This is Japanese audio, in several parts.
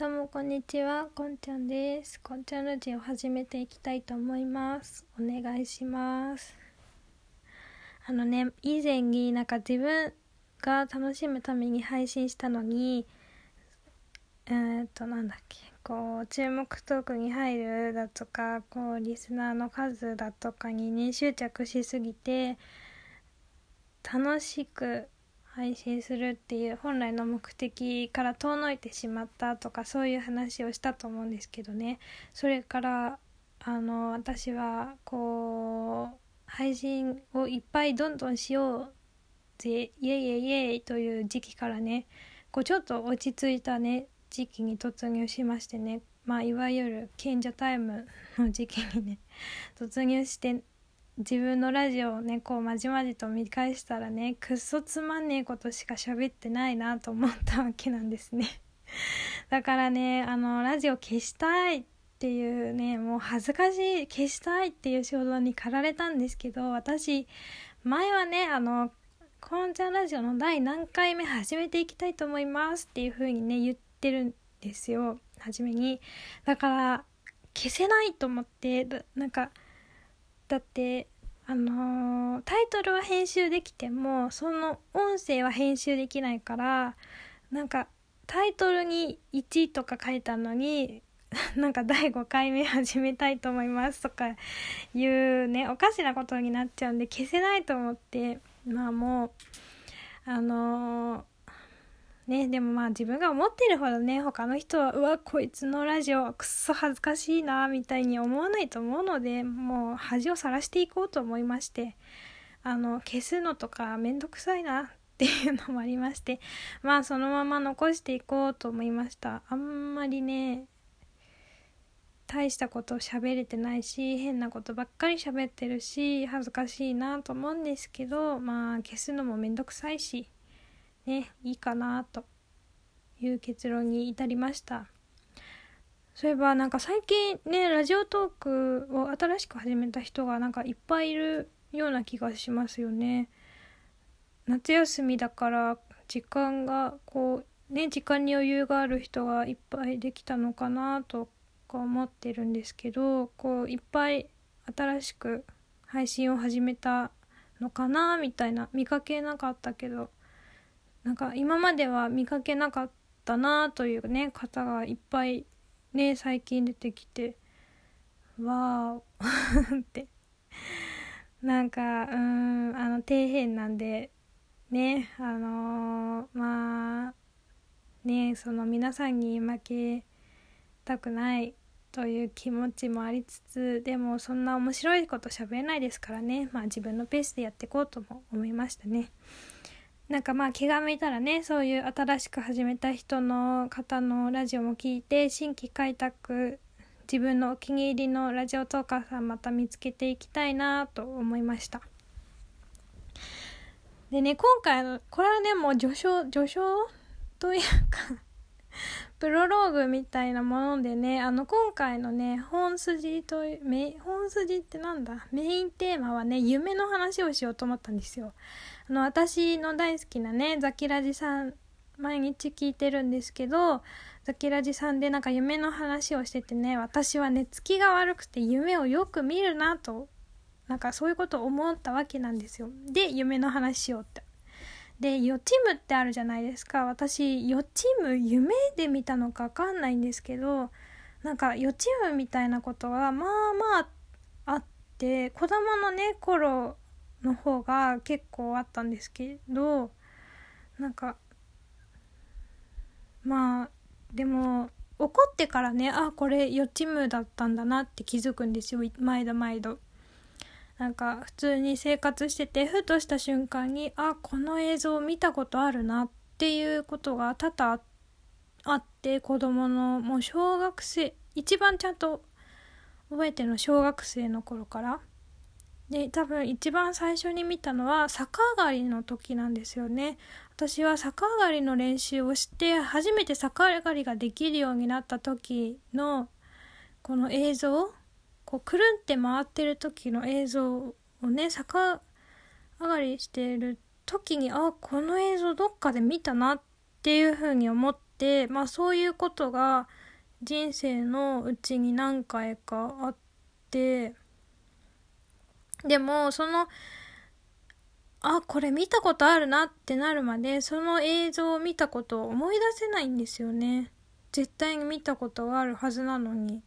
どうもこんにちは、こんちゃんです。こんちゃんラジオ始めていきたいと思います。お願いします。あのね、以前になんか自分が楽しむために配信したのに、えー、っと、なんだっけ、こう、注目トークに入るだとか、こう、リスナーの数だとかにね、執着しすぎて、楽しく配信するっていう本来の目的から遠のいてしまったとかそういう話をしたと思うんですけどね。それからあの私はこう配信をいっぱいどんどんしようぜイエイイエイイエイという時期からねこうちょっと落ち着いたね時期に突入しましてね。まあいわゆる賢者タイムの時期にね突入して自分のラジオをねこうまじまじと見返したらねくっそつまんねえことしか喋ってないなと思ったわけなんですね。だからねあのラジオ消したいっていうねもう恥ずかしい消したいっていう衝動に駆られたんですけど私前はねあのこんちゃんラジオの第何回目始めていきたいと思いますっていう風にね言ってるんですよ初めに。だから消せないと思ってなんかだってあのー、タイトルは編集できてもその音声は編集できないからなんかタイトルに1とか書いたのに なんか第5回目始めたいと思いますとかいうねおかしなことになっちゃうんで消せないと思ってまあもうあのー、ねでもまあ自分が思ってるほどね他の人はうわこいつのラジオくっそ恥ずかしいなみたいに思わないと思うのでもう恥をさらしていこうと思いましてあの消すのとかめんどくさいなっていうのもありましてまあそのまま残していこうと思いました。あんまりね大したこと喋れてないし変なことばっかり喋ってるし恥ずかしいなと思うんですけどまあ消すのもめんどくさいしねいいかなという結論に至りました。そういえばなんか最近ねラジオトークを新しく始めた人がなんかいっぱいいるような気がしますよね。夏休みだから時間がこうね時間に余裕がある人がいっぱいできたのかなとか思ってるんですけどこういっぱい新しく配信を始めたのかなみたいな見かけなかったけどなんか今までは見かけなかったなというね方がいっぱいね最近出てきてわー ってなんかうんあの底辺なんでねあのー、まあねその皆さんに負けたくないという気持ちもありつつでもそんな面白いこと喋れないですからねまあ自分のペースでやっていこうとも思いましたね。なんかまあ気が向いたらねそういう新しく始めた人の方のラジオも聞いて新規開拓自分のお気に入りのラジオトーカーさんまた見つけていきたいなと思いました。でね今回のこれはねもう序章序章？というかプロローグみたいなものでねあの今回のね本筋と本筋ってなんだ？メインテーマはね夢の話をしようと思ったんですよ。あの私の大好きなねザキラジさん毎日聞いてるんですけどザキラジさんでなんか夢の話をしててね私は寝つきが悪くて夢をよく見るなとなんかそういうことを思ったわけなんですよ。で夢の話しようって。で予知夢ってあるじゃないですか私予知夢夢で見たのか分かんないんですけどなんか予知夢みたいなことはまあまああって子供のね頃の方が結構あったんですけどなんかまあでも怒ってからねあこれ予知夢だったんだなって気づくんですよ毎度毎度。なんか普通に生活しててふとした瞬間にあこの映像見たことあるなっていうことが多々あって子供のもう小学生一番ちゃんと覚えてるの小学生の頃から。で多分一番最初に見たのは逆上がりの時なんですよね。私は逆上がりの練習をして初めて逆上がりができるようになった時のこの映像こうくるんって回ってる時の映像をね逆上がりしてる時にあこの映像どっかで見たなっていう風に思ってまあそういうことが人生のうちに何回かあってでもそのあこれ見たことあるなってなるまでその映像を見たことを思い出せないんですよね。絶対に見たことがあるはずなのに。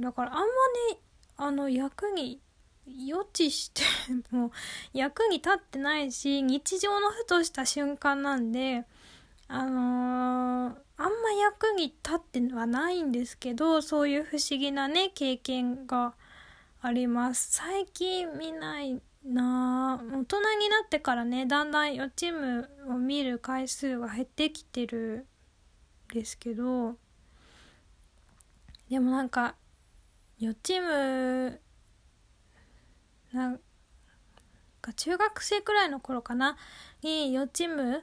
だからあんまねあの役に予知しても役に立ってないし日常のふとした瞬間なんであのー、あんま役に立ってはないんですけどそういう不思議なね経験があります。最近見ないな大人になってからねだんだん予知夢を見る回数が減ってきてるんですけどでもなんか予知夢なんか中学生くらいの頃かな？に予知夢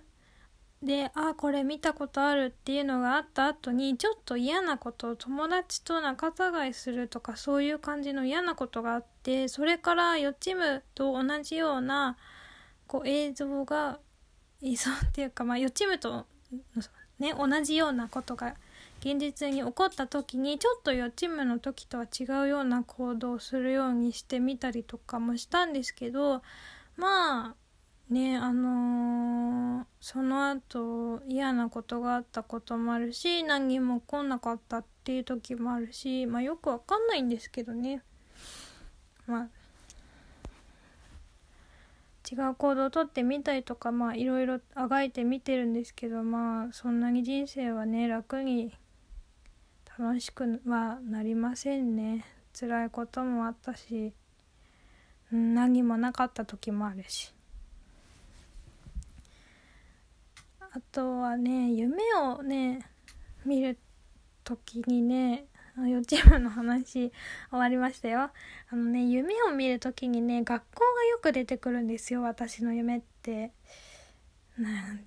であこれ見たことあるっていうのがあった後にちょっと嫌なことを友達と仲違いするとかそういう感じの嫌なことがあってそれから予知夢と同じようなこう映像が映像っていうかまあ予知夢とね同じようなことが現実に起こった時にちょっと予知夢の時とは違うような行動をするようにしてみたりとかもしたんですけどまあねあのー、その後嫌なことがあったこともあるし何も起こんなかったっていう時もあるしまあよくわかんないんですけどね。まあ違う行動をとってみたりとかまあいろいろあがいてみてるんですけどまあそんなに人生はね楽に楽しくはなりませんね。辛いこともあったし、何もなかった時もあるし。あとはね夢をね見る時にね幼稚園の話終わりましたよ。あのね夢を見る時にね学校がよく出てくるんですよ私の夢って。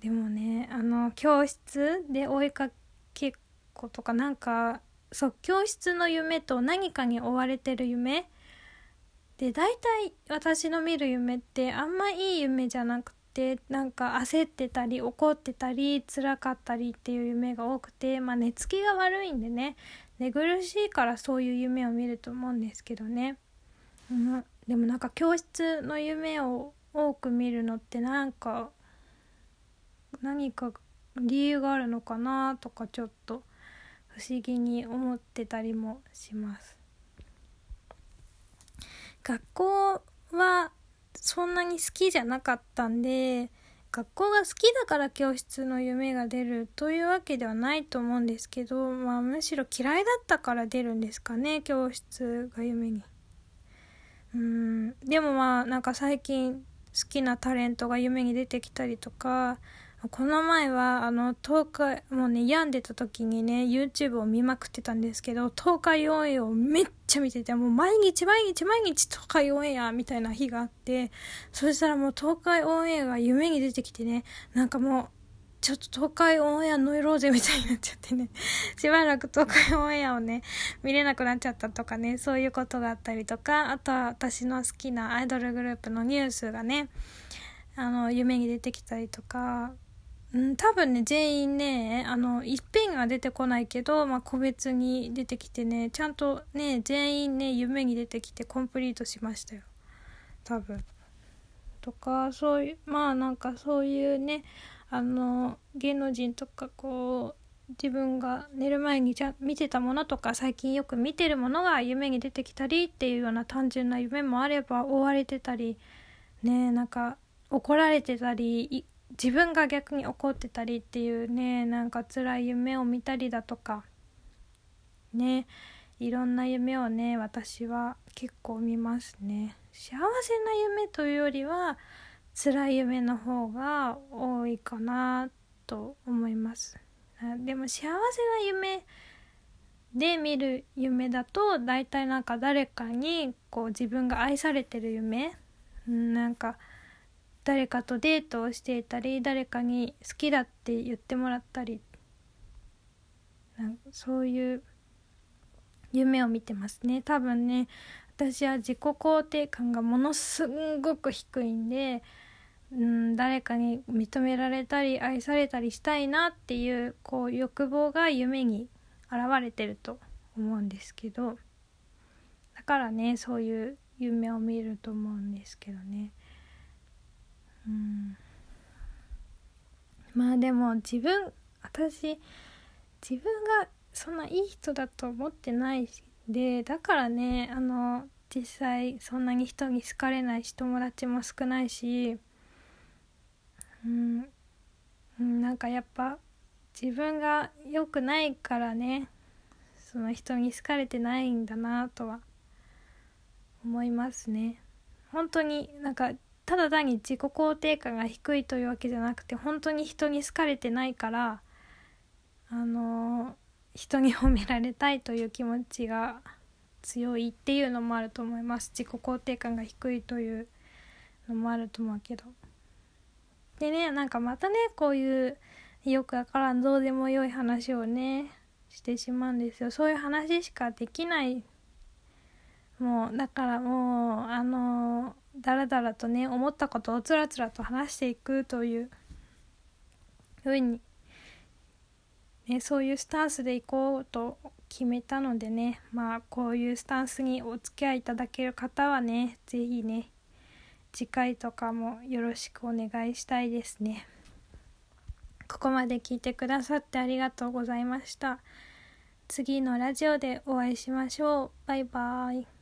でもねあの教室で追いかけっことかなんかそう教室の夢と何かに追われてる夢。で大体私の見る夢ってあんまいい夢じゃなくてなんか焦ってたり怒ってたり辛かったりっていう夢が多くてまあ寝つきが悪いんでね。寝苦しいからそういう夢を見ると思うんですけどね、うん、でもなんか教室の夢を多く見るのってなんか何か理由があるのかなとかちょっと不思議に思ってたりもします学校はそんなに好きじゃなかったんで学校が好きだから教室の夢が出るというわけではないと思うんですけど、まあ、むしろ嫌いだったから出るんですかね教室が夢に。うんでもまあなんか最近好きなタレントが夢に出てきたりとかこの前はあの東海もうね病んでた時にね YouTube を見まくってたんですけど東海オンエアをめっちゃ見ててもう毎日毎日毎日東海オンエアみたいな日があってそしたらもう東海オンエアが夢に出てきてねなんかもうちょっと東海オンエア乗ろうぜみたいになっちゃってね しばらく東海オンエアをね見れなくなっちゃったとかねそういうことがあったりとかあとは私の好きなアイドルグループのニュースがねあの夢に出てきたりとかうん、多分ね、全員ね、あの、いっぺんは出てこないけど、まあ、個別に出てきてね、ちゃんとね、全員ね、夢に出てきてコンプリートしましたよ。多分。とか、そういう、まあなんかそういうね、あの、芸能人とかこう、自分が寝る前にじゃ見てたものとか最近よく見てるものが夢に出てきたりっていうような単純な夢もあれば追われてたりねなんか怒られてたり自分が逆に怒ってたりっていうねなんか辛い夢を見たりだとかねいろんな夢をね私は結構見ますね。幸せな夢というよりは辛い夢の方が多いかなと思います。でも幸せな夢で見る夢だと大体なんか誰かにこう自分が愛されてる夢なんか誰かとデートをしていたり誰かに好きだって言ってもらったりなんそういう夢を見てますね。多分ね私は自己肯定感がものすごく低いんでうん誰かに認められたり愛されたりしたいなっていうこう欲望が夢に現れてると思うんですけど。だからねそういう夢を見ると思うんですけどね。うん。まあでも自分私自分がそんないい人だと思ってないでだからねあの実際そんなに人に好かれないし友達も少ないしうんなんかやっぱ自分が良くないからねその人に好かれてないんだなとは思いますね。本当になんかただ単に自己肯定感が低いというわけじゃなくて本当に人に好かれてないからあの人に褒められたいという気持ちが強いっていうのもあると思います。自己肯定感が低いというのもあると思うけど。でねなんかまたねこういうよくわからんどうでもよい話をねしてしまうんですよ。そういう話しかできないもうだからもうあのだらだらとね思ったことをつらつらと話していくというふうに、ね、そういうスタンスでいこうと決めたのでねまあこういうスタンスにお付き合いいただける方はね是非ね次回とかもよろしくお願いしたいですね。ここまで聞いてくださってありがとうございました。次のラジオでお会いしましょう。バイバーイ。